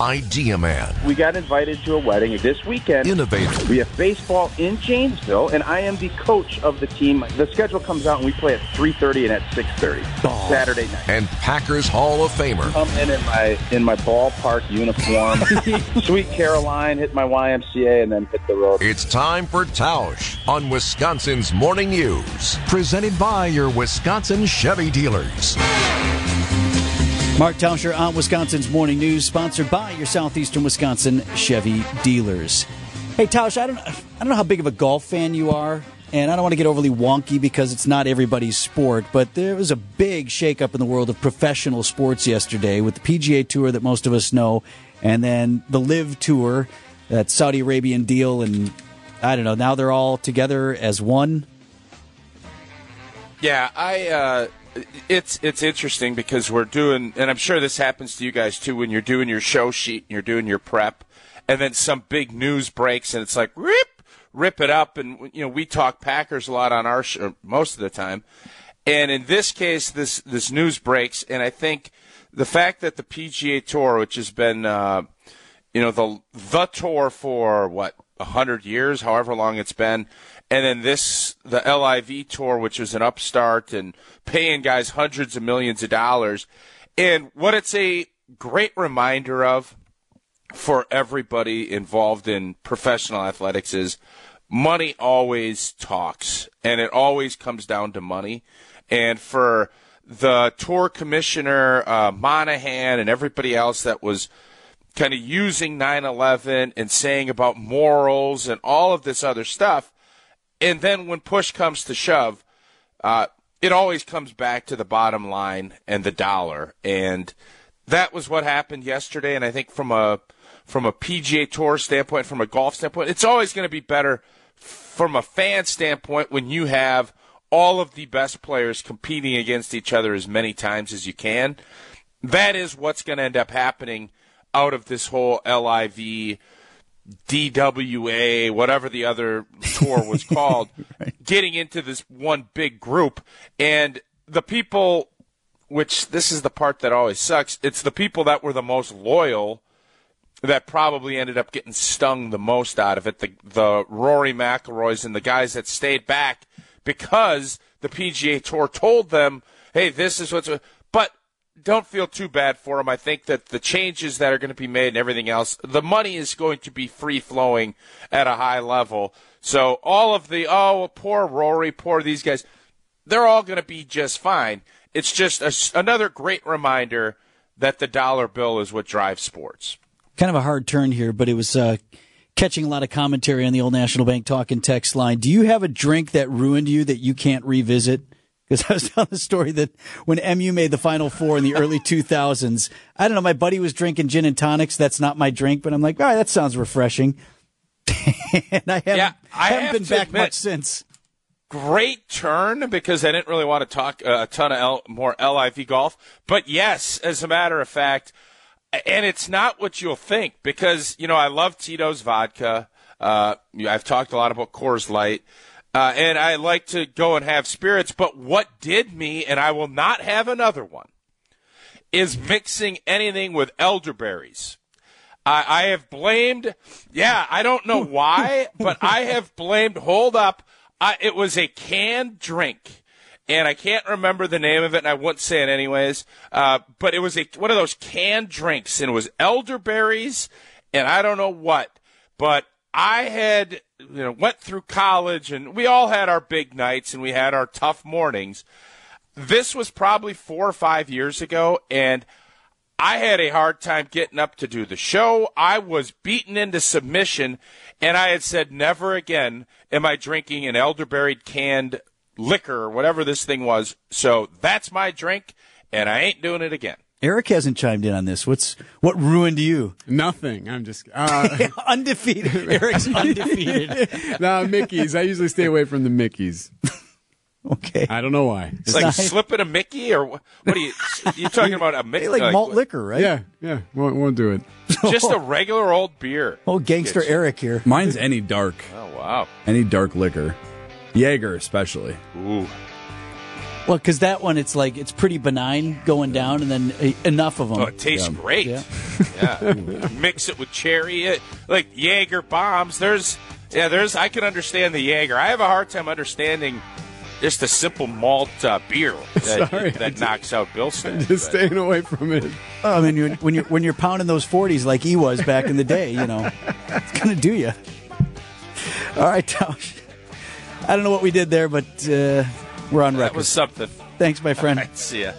Idea Man. We got invited to a wedding this weekend. Innovator. We have baseball in Janesville, and I am the coach of the team. The schedule comes out, and we play at 3.30 and at 6.30 oh. Saturday night. And Packers Hall of Famer. I'm in, in my in my ballpark uniform. Sweet Caroline, hit my YMCA, and then hit the road. It's time for Tausch on Wisconsin's Morning News. Presented by your Wisconsin Chevy dealers. Mark Tauscher on Wisconsin's Morning News, sponsored by your Southeastern Wisconsin Chevy dealers. Hey, Tausch, I don't, I don't know how big of a golf fan you are, and I don't want to get overly wonky because it's not everybody's sport, but there was a big shakeup in the world of professional sports yesterday with the PGA Tour that most of us know, and then the LIV Tour, that Saudi Arabian deal, and I don't know, now they're all together as one. Yeah, I. Uh it's it's interesting because we're doing, and I'm sure this happens to you guys too when you're doing your show sheet and you're doing your prep, and then some big news breaks and it's like rip! Rip it up, and you know we talk Packers a lot on our show most of the time, and in this case this this news breaks, and I think the fact that the PGA Tour, which has been uh, you know the the tour for what a hundred years, however long it's been, and then this the LIV tour, which was an upstart and paying guys hundreds of millions of dollars. And what it's a great reminder of for everybody involved in professional athletics is money always talks, and it always comes down to money. And for the tour commissioner uh, Monahan and everybody else that was kind of using 9/11 and saying about morals and all of this other stuff and then when push comes to shove, uh, it always comes back to the bottom line and the dollar. And that was what happened yesterday. And I think from a from a PGA Tour standpoint, from a golf standpoint, it's always going to be better from a fan standpoint when you have all of the best players competing against each other as many times as you can. That is what's going to end up happening out of this whole LIV DWA, whatever the other tour was called, right. getting into this one big group. And the people, which this is the part that always sucks, it's the people that were the most loyal that probably ended up getting stung the most out of it. The, the Rory McIlroys and the guys that stayed back because the PGA Tour told them, hey, this is what's. Don't feel too bad for him. I think that the changes that are going to be made and everything else, the money is going to be free flowing at a high level. So all of the oh poor Rory, poor these guys, they're all going to be just fine. It's just a, another great reminder that the dollar bill is what drives sports. Kind of a hard turn here, but it was uh, catching a lot of commentary on the old National Bank talk and text line. Do you have a drink that ruined you that you can't revisit? Because I was telling the story that when MU made the Final Four in the early 2000s, I don't know, my buddy was drinking gin and tonics. That's not my drink, but I'm like, all right, that sounds refreshing. and I haven't, yeah, I haven't have been back admit, much since. Great turn because I didn't really want to talk uh, a ton of L, more LIV golf. But yes, as a matter of fact, and it's not what you'll think because, you know, I love Tito's vodka. Uh, I've talked a lot about Coors Light. Uh, and I like to go and have spirits, but what did me, and I will not have another one, is mixing anything with elderberries. I, I have blamed, yeah, I don't know why, but I have blamed, hold up, I, it was a canned drink. And I can't remember the name of it, and I wouldn't say it anyways. Uh, but it was a one of those canned drinks, and it was elderberries, and I don't know what. But I had you know went through college and we all had our big nights and we had our tough mornings. This was probably 4 or 5 years ago and I had a hard time getting up to do the show. I was beaten into submission and I had said never again am I drinking an elderberry canned liquor or whatever this thing was. So that's my drink and I ain't doing it again. Eric hasn't chimed in on this. What's what ruined you? Nothing. I'm just uh, undefeated. Eric's undefeated. no, Mickey's. I usually stay away from the Mickey's. Okay. I don't know why. It's, like slipping a Mickey, or what? are you? you're talking about a Mickey? like, like malt liquor, right? Yeah, yeah. Won't, won't do it. Just a regular old beer. Oh, gangster Eric here. Mine's any dark. Oh wow. Any dark liquor, Jaeger especially. Ooh. Well, because that one, it's like it's pretty benign going down, and then uh, enough of them. Oh, it tastes Yeah. great. Yeah. Yeah. Mix it with cherry, it, like Jaeger bombs. There's, yeah, there's. I can understand the Jaeger. I have a hard time understanding just a simple malt uh, beer that, Sorry, that just- knocks out Billstead. Just staying away from it. Oh, I mean, you- when you're when you're pounding those forties like he was back in the day, you know, it's gonna do you. All right, Tausch. I don't know what we did there, but uh, we're on that record. was something. Thanks, my friend. Right, see ya.